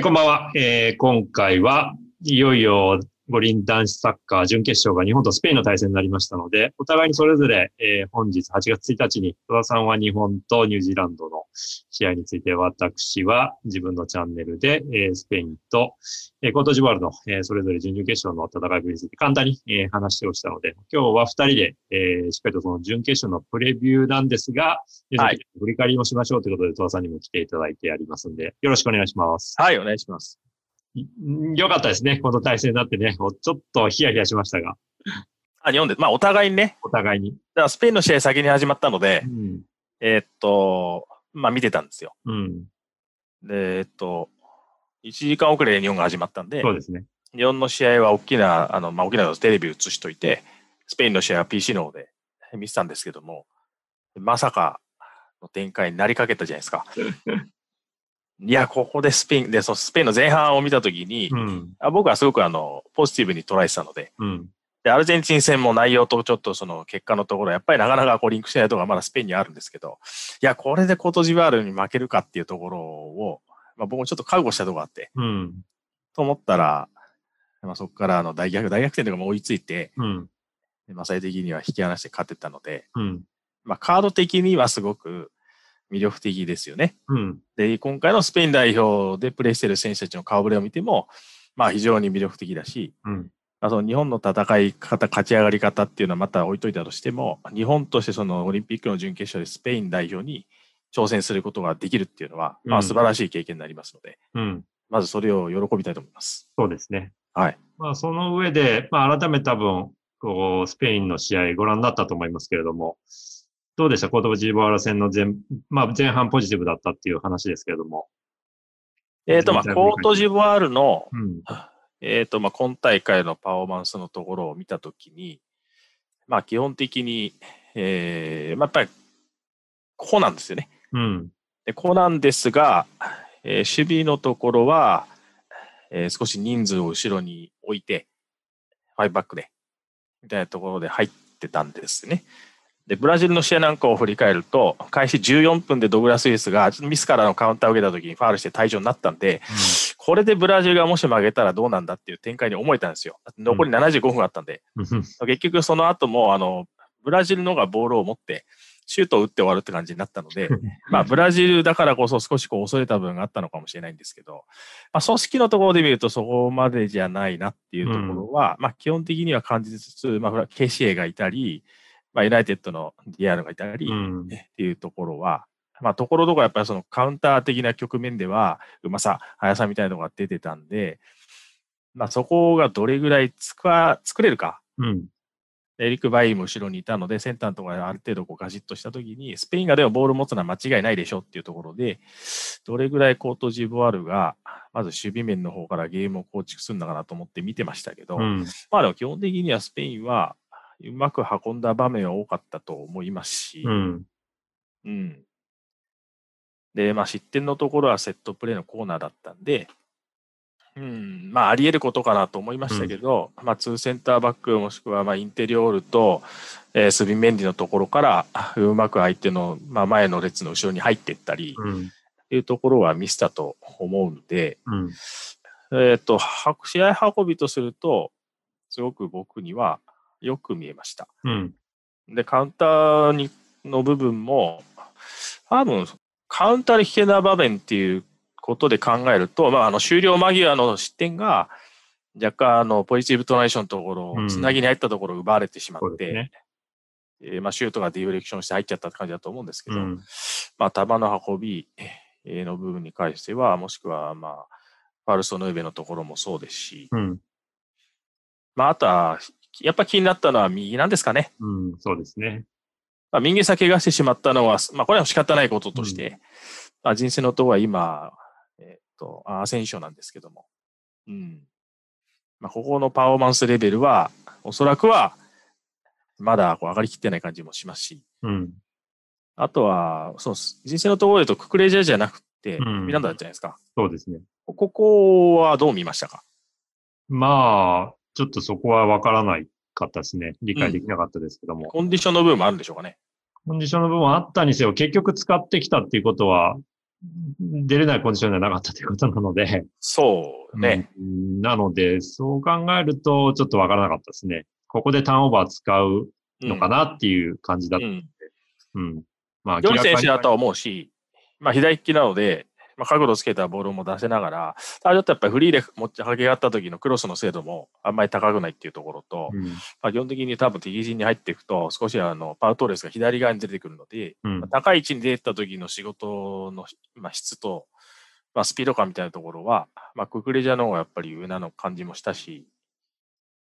えこんばんは、えー。今回はいよいよ五輪男子サッカー準決勝が日本とスペインの対戦になりましたので、お互いにそれぞれ、えー、本日8月1日に、戸田さんは日本とニュージーランドの試合について、私は自分のチャンネルで、えー、スペインと、えー、コートジボワールの、えー、それぞれ準々決勝の戦いぶりについて簡単に、えー、話をしたので、今日は2人で、えー、しっかりとその準決勝のプレビューなんですが、はい、振り返りもしましょうということで、戸田さんにも来ていただいてありますんで、よろしくお願いします。はい、お願いします。よかったですね。この対戦になってね、ちょっとヒヤヒヤしましたが。あ、日本で、まあお互いにね。お互いに。だからスペインの試合先に始まったので、うん、えー、っと、まあ見てたんですよ。うん、で、えー、っと、1時間遅れで日本が始まったんで、そうですね。日本の試合は大きな、あの、まあ大きなテレビ映しといて、スペインの試合は PC の方で見てたんですけども、まさかの展開になりかけたじゃないですか。いや、ここでスペイン、で、そのスペインの前半を見たときに、うん、あ僕はすごくあの、ポジティブに捉えてたので、うん、で、アルゼンチン戦も内容とちょっとその結果のところ、やっぱりなかなかこうリンクしないところがまだスペインにあるんですけど、いや、これでコートジバールに負けるかっていうところを、まあ僕もちょっと覚悟したところがあって、うん、と思ったら、まあそこからあの大逆、大逆転とかも追いついて、うん、まあ最終的には引き離して勝ってたので、うん、まあカード的にはすごく、魅力的ですよね。うん、で、今回のスペイン代表でプレーしている選手たちの顔ぶれを見ても、まあ非常に魅力的だし、うん、まあ、その日本の戦い方、勝ち上がり方っていうのはまた置いといたとしても、日本としてそのオリンピックの準決勝でスペイン代表に挑戦することができるっていうのは、まあ素晴らしい経験になりますので、うん、まずそれを喜びたいと思います。そうですね。はい。まあその上で、まあ改めて多分、こう、スペインの試合ご覧になったと思いますけれども、どうでした？コートジボワール戦の前、まあ、前半ポジティブだったっていう話ですけれども。えっ、ー、と、まあ、コートジボワールの、うん、えっ、ー、と、まあ、今大会のパフォーマンスのところを見たときに、まあ、基本的に、えー、まあ、やっぱり、こうなんですよね。うん。で、こうなんですが、えー、守備のところは、えー、少し人数を後ろに置いて、ファイブバックで、みたいなところで入ってたんですね。で、ブラジルの試合なんかを振り返ると、開始14分でドグラス・イエスがミスからのカウンターを受けた時にファールして退場になったんで、うん、これでブラジルがもし負けたらどうなんだっていう展開に思えたんですよ。残り75分あったんで。うん、結局その後も、あの、ブラジルのがボールを持って、シュートを打って終わるって感じになったので、まあ、ブラジルだからこそ少しこう恐れた部分があったのかもしれないんですけど、まあ、組織のところで見るとそこまでじゃないなっていうところは、うん、まあ、基本的には感じつつ、まあ、ケシエがいたり、まあ、ユナイテッドの DR がいたり、うん、っていうところは、まあ、ところどころやっぱりそのカウンター的な局面では、うまさ、速さみたいなのが出てたんで、まあ、そこがどれぐらいつか作れるか。うん、エリック・バイも後ろにいたので、センターのところである程度こうガジッとしたときに、スペインがでもボール持つのは間違いないでしょっていうところで、どれぐらいコートジボワールが、まず守備面の方からゲームを構築するのかなと思って見てましたけど、うん、まあでも基本的にはスペインは、うまく運んだ場面は多かったと思いますし、うん。うん、で、まあ、失点のところはセットプレーのコーナーだったんで、うん、まあ、あり得ることかなと思いましたけど、うん、まあ、ツーセンターバックもしくは、まあ、インテリオールと、えー、スビメンディのところから、うまく相手の、まあ、前の列の後ろに入っていったり、うん、いうところはミスったと思うんで、うん、えっ、ー、と、試合運びとすると、すごく僕には、よく見えました。うん、で、カウンターにの部分も、多分、カウンターで危険な場面っていうことで考えると、まあ、あの終了間際の失点が、若干あのポジティブトライションのところ、つなぎに入ったところを奪われてしまって、ね。えー、まあ、シュートがディフレクションして入っちゃったって感じだと思うんですけど、うん、まあ、球の運びの部分に関しては、もしくは、まあ、ファルソノイベのところもそうですし、うん、まあ、あとはやっぱ気になったのは右なんですかね。うん、そうですね。まあ、右先がしてしまったのは、まあ、これは仕方ないこととして、うん、まあ、人生のとは今、えっ、と、アセンションなんですけども。うん。まあ、ここのパフォーマンスレベルは、おそらくは、まだこう上がりきってない感じもしますし。うん。あとは、そう人生のところでとククレジャーじゃなくて、うん、ミランダじゃないですか。そうですね。ここはどう見ましたか？まあ、ちょっとそこはわからないかったですね。理解できなかったですけども。うん、コンディションの部分もあるんでしょうかね。コンディションの部分はあったにせよ、結局使ってきたっていうことは、出れないコンディションではなかったということなので。そうね。うん、なので、そう考えると、ちょっとわからなかったですね。ここでターンオーバー使うのかなっていう感じだったので。うん。うん、まあ、ギョリ選手だとは思うし、まあ、左利きなので、まあ、角度つけたボールも出せながら、ただちょっとやっぱりフリーで持ち上げがった時のクロスの精度もあんまり高くないっていうところと、うん、まあ、基本的に多分敵陣に入っていくと、少しあのパウトーレスが左側に出てくるので、うん、まあ、高い位置に出た時の仕事の、まあ、質と、まあ、スピード感みたいなところは、まあ、ククレジャーの方がやっぱり上なの感じもしたし、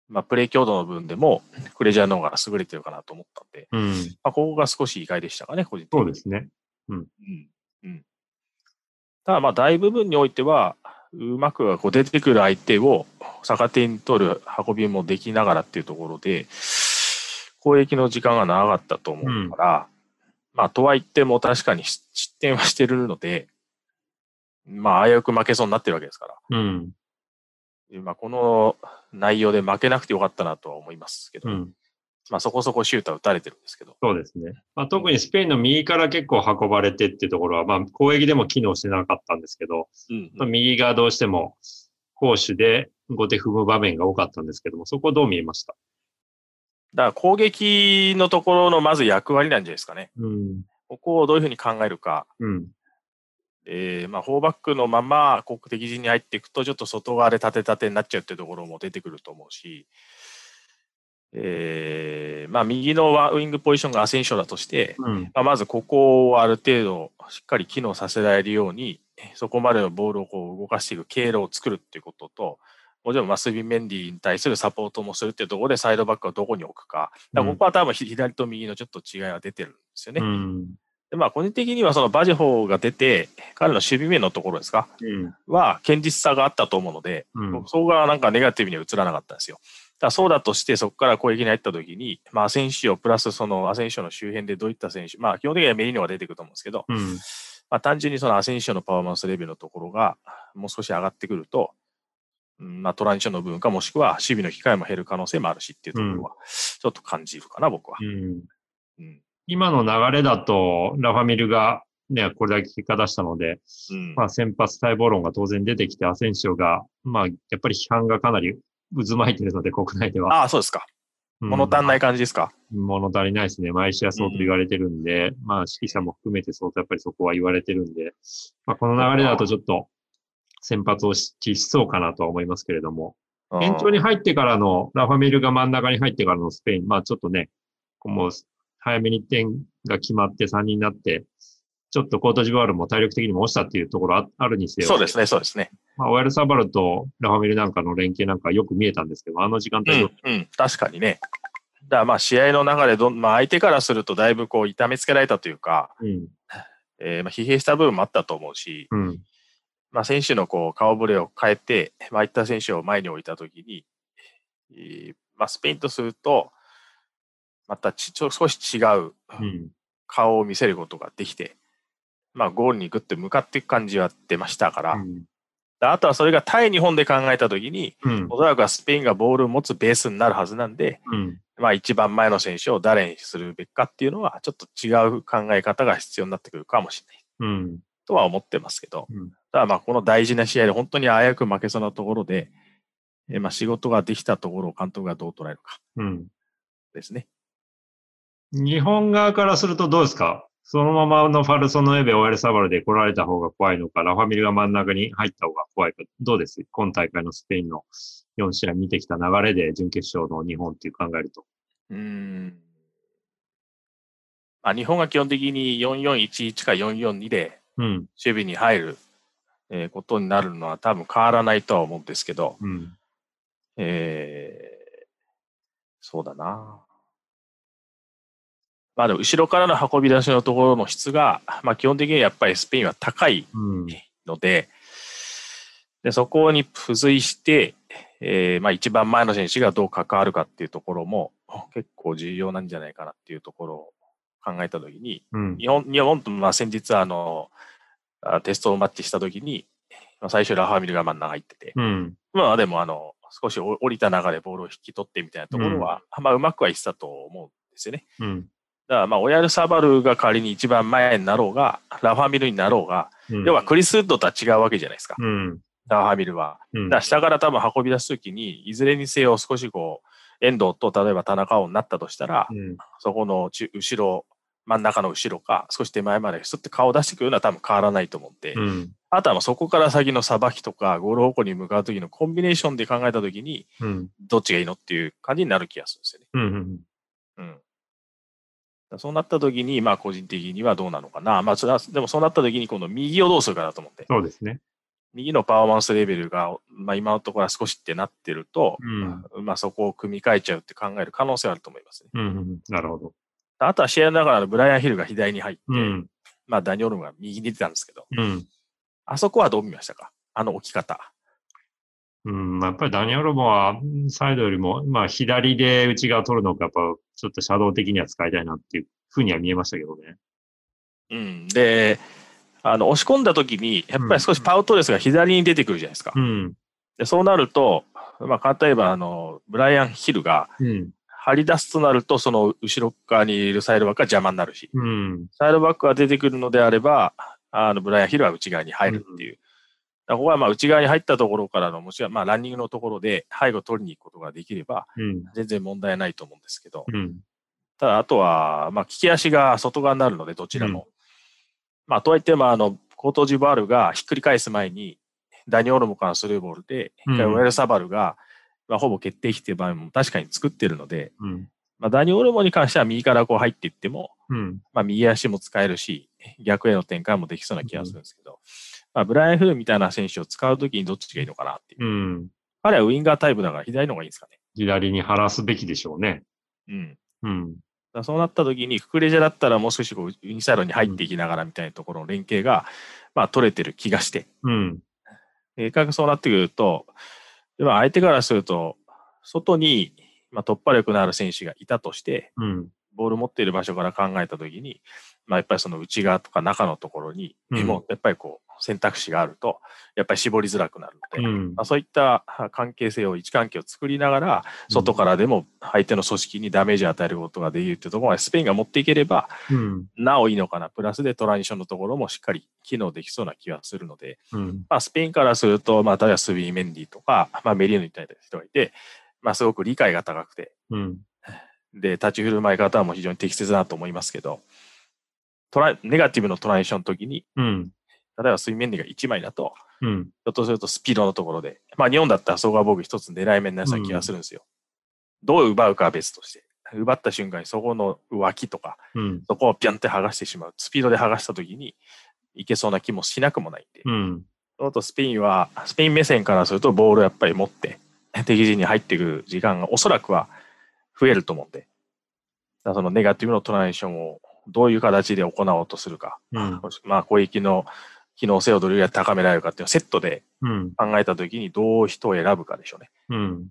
まあ、プレー強度の部分でも、クレジャーの方が優れてるかなと思ったんで、うん、まあ、ここが少し意外でしたかね、個人的に。そうですね。うん。うん。うん、ただ、まあ、大部分においては、うまくこう出てくる相手を逆手に取る運びもできながらっていうところで、攻撃の時間が長かったと思うから、うん、まあ、とは言っても確かに失点はしてるので、まあ、危うく負けそうになってるわけですから。うん。まあ、この内容で負けなくてよかったなとは思いますけど、うん、まあ、そこそこシューター打たれてるんですけど。そうですね。まあ、特にスペインの右から結構運ばれてっていうところは、まあ、攻撃でも機能してなかったんですけど、うんうん、右がどうしても攻守で後手踏む場面が多かったんですけども、そこどう見えました？だから攻撃のところのまず役割なんじゃないですかね。うん、ここをどういうふうに考えるか。うん、えー、まあ、フォーバックのまま国敵陣に入っていくと、ちょっと外側で縦立てになっちゃうっていうところも出てくると思うし、えー、まあ、右のウイングポジションがアセンションだとして、うん、まあ、まずここをある程度しっかり機能させられるように、そこまでのボールをこう動かしていく経路を作るっていうことと、もちろんマスビメンディに対するサポートもするっていうところでサイドバックをどこに置くか。かここは多分左と右のちょっと違いが出てるんですよね。うんで、まあ、個人的にはそのバジホーが出て、彼の守備面のところですか、うん、は、堅実さがあったと思うので、うん、そこがなんかネガティブには映らなかったんですよ。だそうだとして、そこから攻撃に入ったときに、まあ、アセンシオプラスそのアセンシオの周辺でどういった選手、まあ、基本的にはメリーノが出てくると思うんですけど、うん、まあ、単純にそのアセンシオのパフォーマンスレベルのところが、もう少し上がってくると、まあ、トランジションの部分か、もしくは守備の機会も減る可能性もあるしっていうところは、ちょっと感じるかな、僕は。うん。今の流れだと、ラファミルがね、これだけ結果出したので、うん、まあ先発待望論が当然出てきて、アセンシオが、まあやっぱり批判がかなり渦巻いてるので、国内では。ああ、そうですか。物足んない感じですか、うん、物足りないですね。毎試合そうと言われてるんで、うん、まあ指揮者も含めてそうとやっぱりそこは言われてるんで、まあこの流れだとちょっと先発をししそうかなとは思いますけれども、延長に入ってからの、ラファミルが真ん中に入ってからのスペイン、まあちょっとね、もう早めに点が決まって3人になって、ちょっとコートジボワールも体力的にも落ちたっていうところあるにせよ。そうですね、そうですね。まあ、オエルサバルとラファメルなんかの連携なんかよく見えたんですけど、あの時間帯、うん、うん、確かにね。だからまあ試合の中でど、まあ、相手からするとだいぶこう痛めつけられたというか、うん、えー、まあ疲弊した部分もあったと思うし、うん、まあ、選手のこう顔ぶれを変えて、まあ、いった選手を前に置いたときに、えーまあ、スペインとすると、またちょ少し違う顔を見せることができて、うん、まあ、ゴールにぐっと向かっていく感じは出ましたから、うん、あとはそれが対日本で考えたときに、うん、おそらくはスペインがボールを持つベースになるはずなんで、まあ、一番前の選手を誰にするべきかっていうのは、ちょっと違う考え方が必要になってくるかもしれない。とは思ってますけど、ただまあ、この大事な試合で本当に危うく負けそうなところで、えまあ、仕事ができたところを監督がどう捉えるか。ですね。日本側からするとどうですか？そのままのファルソノエベ、オエルサバルで来られた方が怖いのか、ラファミルが真ん中に入った方が怖いか、どうです？今大会のスペインの4試合見てきた流れで準決勝の日本っていう考えると。うん。まあ、日本が基本的に4411か442で守備に入る、うん、えー、ことになるのは多分変わらないとは思うんですけど、うん、えー、そうだな。まあでも後ろからの運び出しのところの質が、まあ基本的にやっぱりスペインは高いので、うん、でそこに付随して、えー、まあ一番前の選手がどう関わるかっていうところも結構重要なんじゃないかなっていうところを考えたときに、うん、日本、日本とまあ先日あの、テストマッチしたときに、まあ、最初ラファーミルが真ん中入ってて、うん、まあでもあの、少し降りた中でボールを引き取ってみたいなところは、うん、まあうまくはいってたと思うんですよね。うんだからまあ、オヤルサバルが仮に一番前になろうが、ラファミルになろうが、うん、要はクリス・ウッドとは違うわけじゃないですか。うん、ラファミルは。だから下から多分運び出すときに、いずれにせよ少しこう、遠藤と例えば田中碧になったとしたら、うん、そこの後ろ、真ん中の後ろか、少し手前まで、スって顔を出していくような多分変わらないと思って、うん、あとはそこから先のさばきとか、ゴール方向に向かう時のコンビネーションで考えた時に、うん、どっちがいいのっていう感じになる気がするんですよね。うん。うんそうなった時に、まあ個人的にはどうなのかな。まあそれは、でもそうなった時に今度右をどうするかなと思って。そうですね。右のパフォーマンスレベルが、まあ、今のところは少しってなってると、うん、まあ、そこを組み替えちゃうって考える可能性はあると思いますね。うん、なるほど。あとは試合ながらのブライアン・ヒルが左に入って、うん、まあ、ダニオルムが右に出てたんですけど、うん、あそこはどう見ましたか？あの置き方。うん、やっぱりダニオルモはサイドよりも、まあ左で内側取るのか、やっぱちょっとシャドウ的には使いたいなっていうふうには見えましたけどね。うん。で、あの、押し込んだ時に、やっぱり少しパウトレスが左に出てくるじゃないですか。うん、でそうなると、まあ、例えば、あの、ブライアン・ヒルが、張り出すとなると、その後ろ側にいるサイドバックが邪魔になるし、うん、サイドバックが出てくるのであれば、あの、ブライアン・ヒルは内側に入るっていう。ここはまあ内側に入ったところからの、もちろんまあランニングのところで背後取りに行くことができれば、全然問題ないと思うんですけど、うん、ただあとは、まあ利き足が外側になるので、どちらも。まあ、とはいっても、あの、コートジボワールがひっくり返す前に、ダニオルモからスルーボールで、一回ウェルサバルが、まあ、ほぼ決定機っていう場合も確かに作ってるので、うん、まあ、ダニオルモに関しては右からこう入っていっても、うん、まあ、右足も使えるし、逆への展開もできそうな気がするんですけど、うん、まあ、ブライアン・フルみたいな選手を使うときにどっちがいいのかなっていう。うん、彼はウィンガータイプだから左の方がいいんですかね。左に晴らすべきでしょうね。うん。うん。そうなった時に、ククレジャだったらもう少しこうインサイドに入っていきながらみたいなところの連携が、まあ、取れてる気がして。うん。えー、そうなってくると、まあ、相手からすると、外に、まあ、突破力のある選手がいたとして、うん、ボール持っている場所から考えた時に、まあ、やっぱりその内側とか中のところに、もやっぱりこう、選択肢があると、やっぱり絞りづらくなるので、うん、まあ、そういった関係性を、位置関係を作りながら、外からでも相手の組織にダメージを与えることができるというところまでスペインが持っていければ、うん、なおいいのかな。プラスでトランジションのところもしっかり機能できそうな気がするので、うん、まあ、スペインからすると、まあ、例えばスビー・メンディとか、まあ、メリーノみたいな人がいて、まあ、すごく理解が高くて、で、立ち振る舞い方も非常に適切だなと思いますけど、トラネガティブのトランジションの時に、例えば水面でが1枚だと、うん、ひょっとするとスピードのところで、まあ日本だったらそこが僕一つ狙い目になりそうな気がするんですよ。うん、どう奪うかは別として、奪った瞬間にそこの脇とか、うん、そこをピャンって剥がしてしまう。スピードで剥がした時にいけそうな気もしなくもないんで。うん、そのとスペインは、スペイン目線からするとボールをやっぱり持って、敵陣に入っていく時間がおそらくは増えると思うんで。そのネガティブのトランジションをどういう形で行おうとするか。うん、まあ攻撃の機能性をどれぐらい高められるかっていうのをセットで考えたときにどう人を選ぶかでしょうね。うん、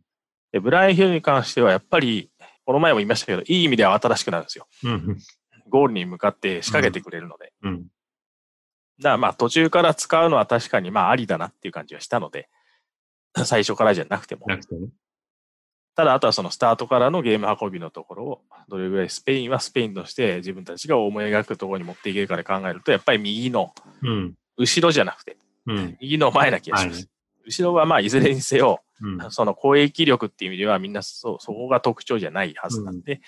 でブライアン・ヒルに関してはやっぱり、この前も言いましたけど、いい意味では新しくなるんですよ。うん、ゴールに向かって仕掛けてくれるので。うん、だからまあ途中から使うのは確かにまあありだなっていう感じはしたので、最初からじゃなくても。なくてね、ただ、あとはそのスタートからのゲーム運びのところを、どれぐらいスペインはスペインとして自分たちが思い描くところに持っていけるかで考えると、やっぱり右の後ろじゃなくて、うん、右の前な気がします。はい、後ろはまあいずれにせよ、うん、その攻撃力っていう意味ではみんなそそこが特徴じゃないはずなんで、うん、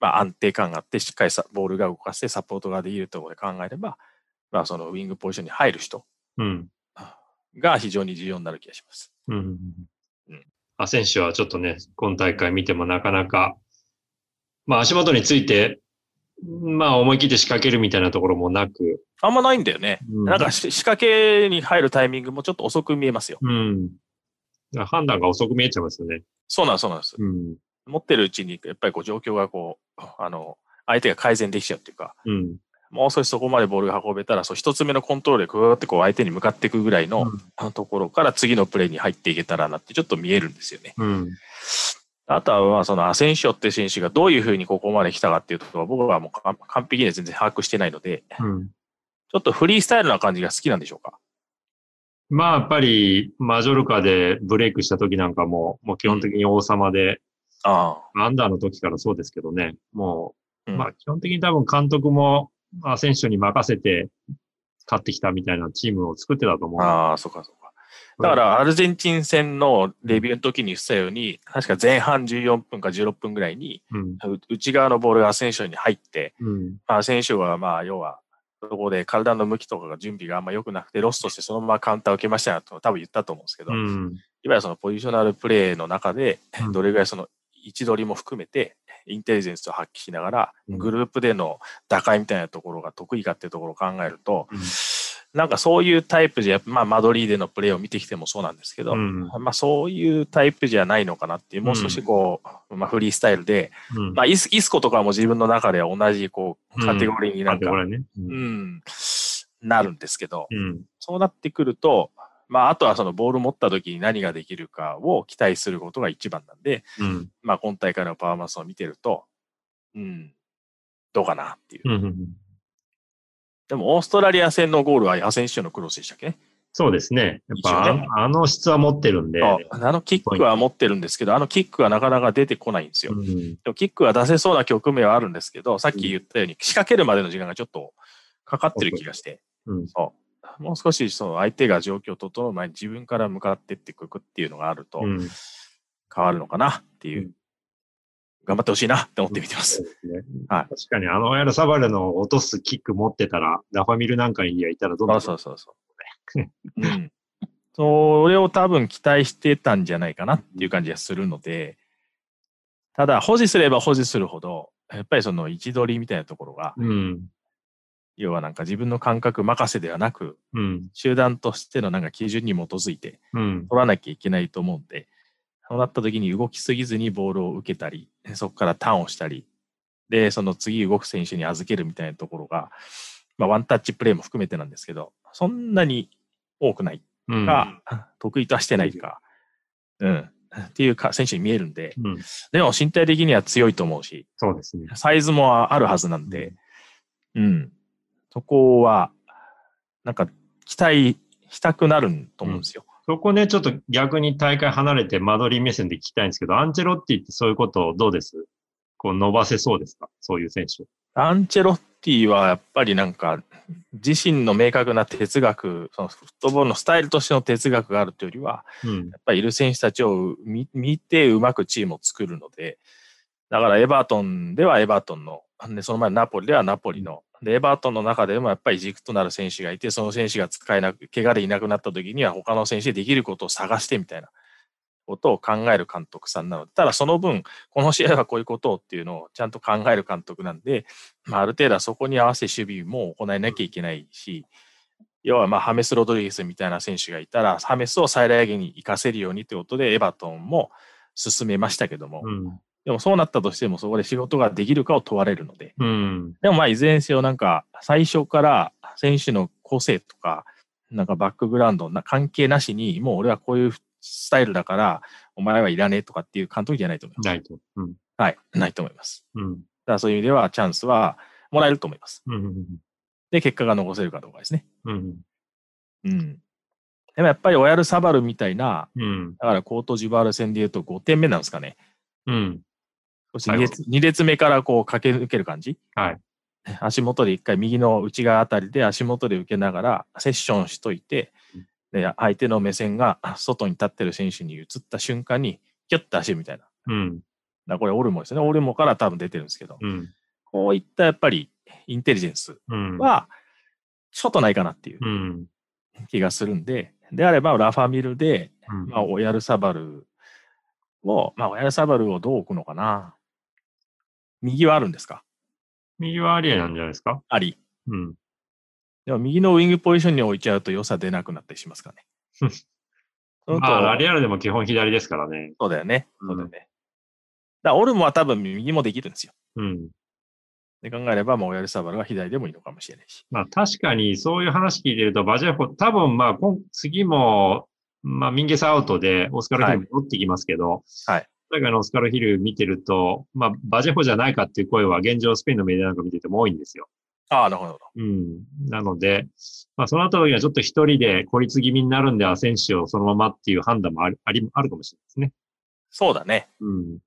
まあ安定感があってしっかりさボールが動かしてサポートができるところで考えれば、まあそのウィングポジションに入る人が非常に重要になる気がします。うん。うん、アセンシはちょっとね、今大会見てもなかなか、まあ足元についてまあ思い切って仕掛けるみたいなところもなく。あんまないんだよね。うん、なんか仕掛けに入るタイミングもちょっと遅く見えますよ。うん。判断が遅く見えちゃいますよね。そうなんそうなんです。うん、持ってるうちに、やっぱりこう状況がこう、あの、相手が改善できちゃうっていうか、うん、もう少しそこまでボールが運べたら、そう一つ目のコントロールでこうやってこう相手に向かっていくぐらいの、うん、ところから次のプレーに入っていけたらなってちょっと見えるんですよね。うん、あとは、まあ、そのアセンシオって選手がどういうふうにここまで来たかっていうところは、僕はもう完璧には全然把握してないので、うん、ちょっとフリースタイルな感じが好きなんでしょうか？まあ、やっぱり、マジョルカでブレイクした時なんかも、もう基本的に王様で、うん、あアンダーの時からそうですけどね、もうん、まあ基本的に多分監督も、まあ選手に任せて勝ってきたみたいなチームを作ってたと思う。ああ、そうかそうか。だからアルゼンチン戦のレビューの時に言ってたように、確か前半14分か16分ぐらいに、内側のボールがアセンションに入って、うん、まあ、選手はまあ要はそこで体の向きとかが準備があんま良くなくて、ロストしてそのままカウンターを受けましたよと多分言ったと思うんですけど、うん、いわゆるそのポジショナルプレーの中で、どれぐらいその位置取りも含めて、インテリジェンスを発揮しながら、グループでの打開みたいなところが得意かっていうところを考えると、うんなんかそういうタイプじゃ、まあ、マドリーでのプレーを見てきてもそうなんですけど、うん、まあ、そういうタイプじゃないのかなっていう、もう少しこう、うん、まあ、フリースタイルで、うん、まあイス、イスコとかも自分の中では同じこうカテゴリーになんか、ね、うん。なるんですけど、そうなってくると、まあ、あとはそのボール持った時に何ができるかを期待することが一番なんで、まあ、今大会のパフォーマンスを見てると、うん、どうかなっていう。でも、オーストラリア戦のゴールはアセンシオのクロスでしたっけ？そうですね。やっぱ、ね、あの質は持ってるんで。あのキックは持ってるんですけど、あのキックはなかなか出てこないんですよ。うん、でもキックは出せそうな局面はあるんですけど、さっき言ったように仕掛けるまでの時間がちょっとかかってる気がして。うん、そう。もう少しその相手が状況を整う前に自分から向かってっていくっていうのがあると変わるのかなっていう頑張ってほしいなって思って見てます。ね、はい。確かに、あのヤルサバルの落とすキック持ってたら、ラファミルなんかにいたらどんどん。そうそうそう。うん。それを多分期待してたんじゃないかなっていう感じがするので、ただ、保持すれば保持するほど、やっぱりその位置取りみたいなところが、うん、要はなんか自分の感覚任せではなく、うん、集団としてのなんか基準に基づいて取らなきゃいけないと思うんで、そうなった時に動きすぎずにボールを受けたり、そこからターンをしたり、で、その次動く選手に預けるみたいなところが、まあ、ワンタッチプレーも含めてなんですけど、そんなに多くないか、うん、得意とはしてないか、うん、っていうか選手に見えるんで、うん、でも身体的には強いと思うし、そうですね。サイズもあるはずなんで、うん、そこは、なんか期待したくなると思うんですよ。そこね、ちょっと逆に大会離れて間取り目線で聞きたいんですけど、アンチェロッティってそういうことどうです？こう伸ばせそうですか？そういう選手。アンチェロッティはやっぱりなんか、自身の明確な哲学、そのフットボールのスタイルとしての哲学があるというよりは、うん、やっぱりいる選手たちを見てうまくチームを作るので、だからエバートンではエバートンの、でその前のナポリではナポリので、エバートンの中でもやっぱり軸となる選手がいて、その選手が使えなく、怪我でいなくなった時には他の選手でできることを探してみたいなことを考える監督さんなので、ただその分、この試合はこういうことをっていうのをちゃんと考える監督なんで、まあ、ある程度はそこに合わせ守備も行えなきゃいけないし、要はまあハメス・ロドリゲスみたいな選手がいたら、ハメスを最大限に活かせるようにということで、エバートンも進めましたけども、うん、でもそうなったとしてもそこで仕事ができるかを問われるので、うん、でもまあいずれにせよなんか最初から選手の個性とか、なんかバックグラウンドな関係なしに、もう俺はこういうスタイルだから、お前はいらねえとかっていう監督じゃないと思います。ないと。うん、はい、ないと思います。うん、だからそういう意味ではチャンスはもらえると思います。うん、で、結果が残せるかどうかですね。うん。うん。でもやっぱりオヤルサバルみたいな、うん、だからコートジバール戦で言うと5点目なんですかね。うん。そして2列 ,2 列目からこう駆け抜ける感じ？はい。足元で一回右の内側あたりで足元で受けながらセッションしといて、で相手の目線が外に立ってる選手に移った瞬間に、キュッと足みたいな。うん。だこれオルモですね。オルモから多分出てるんですけど、うん、こういったやっぱりインテリジェンスは、ちょっとないかなっていう気がするんで、であればラファミルで、まあ、オヤルサバルを、まあ、オヤルサバルをどう置くのかな。右はあるんですか？右はありなんじゃないですか？あり。うん。でも右のウィングポジションに置いちゃうと良さ出なくなったりしますかね。まあ、アリアルでも基本左ですからね。そうだよね。そうだよね。だからオルモは多分右もできるんですよ。うん。で考えれば、もうオヤルサバルは左でもいいのかもしれないし。まあ確かにそういう話聞いてると、バジャホ、多分まあ今次も、まあミンゲスアウトでオスカル・ヒル戻ってきますけど、はい。海外のオスカル・ヒル見てると、まあ、バジェホじゃないかっていう声は現状スペインのメディアなんか見てても多いんですよ。ああ、なるほど。うん。なので、まあ、その後にはちょっと一人で孤立気味になるんで、アセンシをそのままっていう判断もある、あり、あるかもしれないですね。そうだね。うん。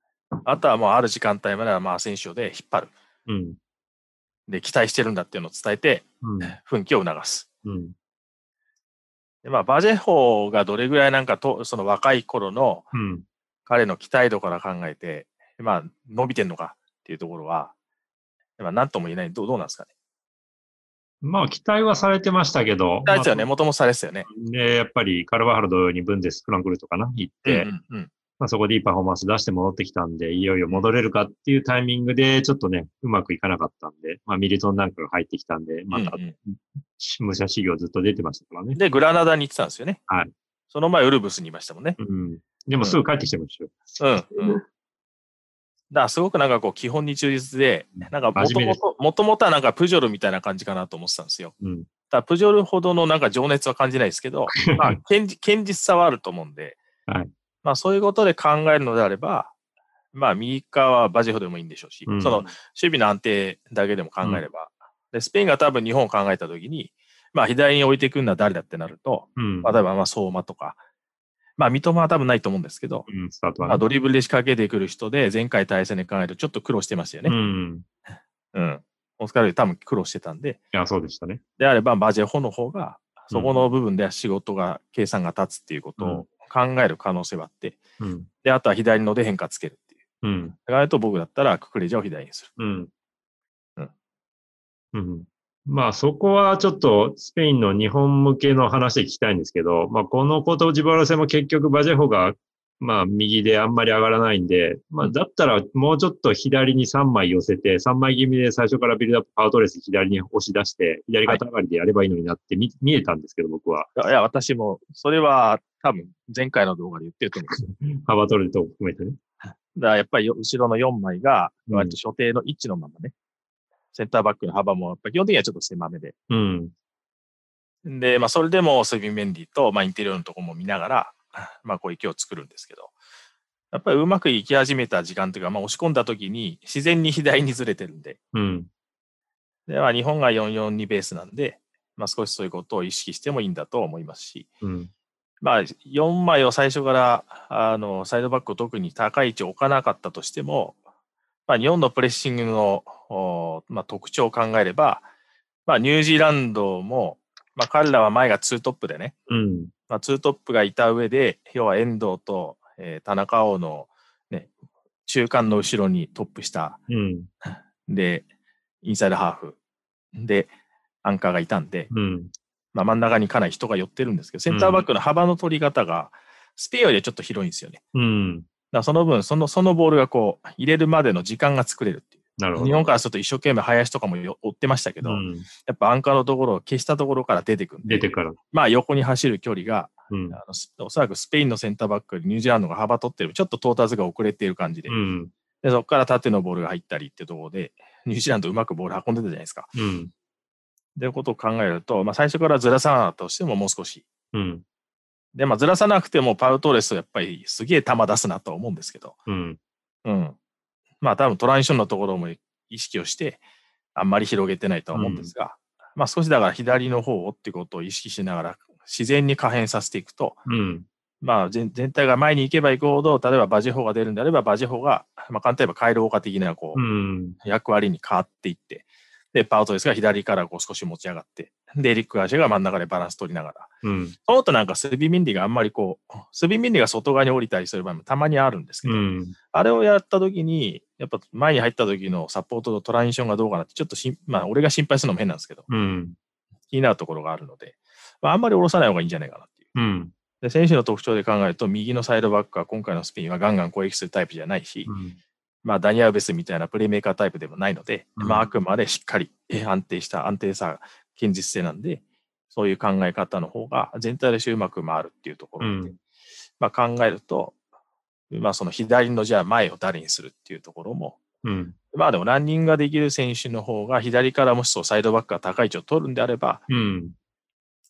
あとはもうある時間帯までは、まあ、アセンシオで引っ張る。うん、で、期待してるんだっていうのを伝えて、うん、奮起を促す。うん、でまあ、バジェホがどれぐらいなんかと、その若い頃の彼の期待度から考えて、まあ、伸びてんのかっていうところは、まあ、なんとも言えない。どうどうなんですかね？まあ、期待はされてましたけど。期待ですよね。もともとされですよね。で、やっぱり、カルバハル同様にブンデス、フランクフルトかな行って、うんうんうんまあ、そこでいいパフォーマンス出して戻ってきたんで、いよいよ戻れるかっていうタイミングで、ちょっとね、うまくいかなかったんで、まあ、ミリトンなんかが入ってきたんで、また、武者修行ずっと出てましたからね。で、グラナダに行ってたんですよね。はい。その前、ウルブスにいましたもんね。うん。でもすぐ帰ってきてましたよ。うん。うん。だからすごくなんかこう基本に忠実で、なんかもともと、もともとはなんかプジョルみたいな感じかなと思ってたんですよ。うん。だプジョルほどのなんか情熱は感じないですけど、まあ、堅実さはあると思うんで、はい。まあそういうことで考えるのであれば、まあ右側はバジェホでもいいんでしょうし、うん、その守備の安定だけでも考えれば、うん、でスペインが多分日本を考えたときに、まあ左に置いていくのは誰だってなると、うん、例えばまあ相馬とか、まあ三笘は多分ないと思うんですけど、うん、スタートは、ね、まあ、ドリブルで仕掛けてくる人で、前回対戦で考えるとちょっと苦労してましたよね。うん。うん。オスカル多分苦労してたんで。いや、そうでしたね。であれば、バジェホの方が、そこの部分で仕事が、計算が立つっていうことを考える可能性はあって、うん、で、あとは左ので変化つけるっていう。うん。だからと僕だったら、ククレジャを左にする。うん。うん。うん。まあそこはちょっとスペインの日本向けの話で聞きたいんですけど、まあこのコートジボワール戦も結局バジェホがまあ右であんまり上がらないんで、まあだったらもうちょっと左に3枚寄せて、3枚気味で最初からビルドアップパウトレス左に押し出して、左肩上がりでやればいいのになって見,、見えたんですけど、僕は。いや、私も、それは多分前回の動画で言ってると思うんですよ。幅取ると含めてね。だからやっぱり後ろの4枚が、割と所定の位置のままね、うん、センターバックの幅もやっぱ基本的にはちょっと狭めで。うん。で、まあそれでもスビン・メンディと、まあインテリオのところも見ながら、まあ、こう池を作るんですけど、やっぱりうまくいき始めた時間というか、まあ、押し込んだ時に自然に左にずれてるんで、うん、では日本が442ベースなんで、まあ、少しそういうことを意識してもいいんだと思いますし、うん、まあ、4枚を最初からあのサイドバックを特に高い位置を置かなかったとしても、まあ、日本のプレッシングの、まあ、特徴を考えれば、まあ、ニュージーランドも、まあ、彼らは前がツートップでね、うん、まあ、ツートップがいた上で、要は遠藤と、えー、田中碧の、ね、中間の後ろにトップした、うん、で、インサイドハーフ。で、アンカーがいたんで、うん、まあ、真ん中にかなり人が寄ってるんですけど、センターバックの幅の取り方が、スペアよりはちょっと広いんですよね。うん、だその分その、そのボールがこう、入れるまでの時間が作れるっていう。なるほど日本からすると一生懸命林とかも追ってましたけど、うん、やっぱアンカーのところを消したところから出てくる出てから。まあ横に走る距離が、うん、あのおそらくスペインのセンターバックよりニュージーランドが幅取ってる、ちょっと到達が遅れている感じで、うん、でそこから縦のボールが入ったりってところで、ニュージーランドうまくボール運んでたじゃないですか。うん。ということを考えると、まあ、最初からずらさなかったとしてももう少し。うん。で、まあ、ずらさなくてもパウトレスやっぱりすげえ球出すなと思うんですけど、うん。うん。まあ多分トランジションのところも意識をして、あんまり広げてないとは思うんですが、うん、まあ少しだから左の方をってことを意識しながら自然に可変させていくと、うん、まあ全体が前に行けば行くほど、例えばバジホが出るんであれば、バジホが、まあ簡単に言えば回路効果的なこう、うん、役割に変わっていって、で、パウトレスが左からこう少し持ち上がって、で、エリック・ガーシェが真ん中でバランス取りながら。うん。そのとなんかスビミンディがあんまりこう、スビミンディが外側に降りたりする場合もたまにあるんですけど、うん、あれをやった時に、やっぱ前に入った時のサポートとトランジションがどうかなって、ちょっとしまあ俺が心配するのも変なんですけど、うん、気になるところがあるので、まあ、あんまり下ろさない方がいいんじゃないかなっていう。うん、で選手の特徴で考えると、右のサイドバックは今回のスピンはガンガン攻撃するタイプじゃないし、うんまあ、ダニアベスみたいなプレイメーカータイプでもないので、うん、まあ、あくまでしっかり安定した安定さ、堅実性なんで、そういう考え方の方が全体でしてうまく回るっていうところで、うん、まあ、考えると、まあ、その左のじゃあ前を誰にするっていうところも、うん、まあでもランニングができる選手の方が左からもしそうサイドバックが高い位置を取るんであれば、うん、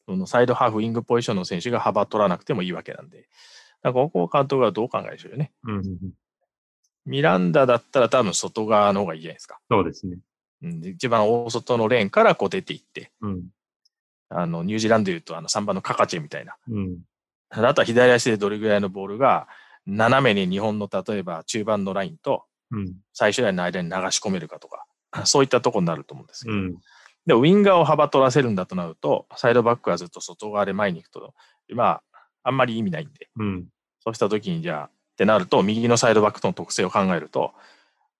そのサイドハーフ、ウィングポジションの選手が幅取らなくてもいいわけなんで、だからここを監督はどう考えるでしょうね。うんミランダだったら多分外側の方がいいじゃないですか。そうですね。うん、一番大外のレーンからこう出ていって、うん、あのニュージーランドでいうとあの3番のカカチェみたいな。うん、あとは左足でどれぐらいのボールが斜めに日本の例えば中盤のラインと最初ラインの間に流し込めるかとか、そういったとこになると思うんですけど。うん、で、ウィンガーを幅取らせるんだとなると、サイドバックはずっと外側で前に行くと、まあ、あんまり意味ないんで、うん、そうした時にじゃあ、ってなると、右のサイドバックとの特性を考えると、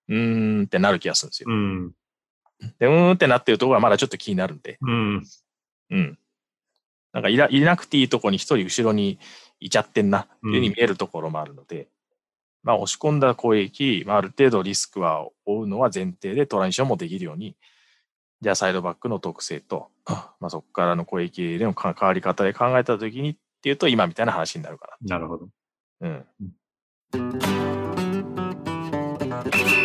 うーんってなる気がするんですよ。うん、で、うーんってなってるところはまだちょっと気になるんで、うん。うん。なんかいらいなくていいとこに一人後ろにいちゃってんなっていうふうに見えるところもあるので、まあ、押し込んだ攻撃、まあ、ある程度リスクは負うのは前提でトランジションもできるように、じゃあサイドバックの特性と、まあ、そこからの攻撃での変わり方で考えたときにっていうと、今みたいな話になるかな。なるほど。うん。Thank you.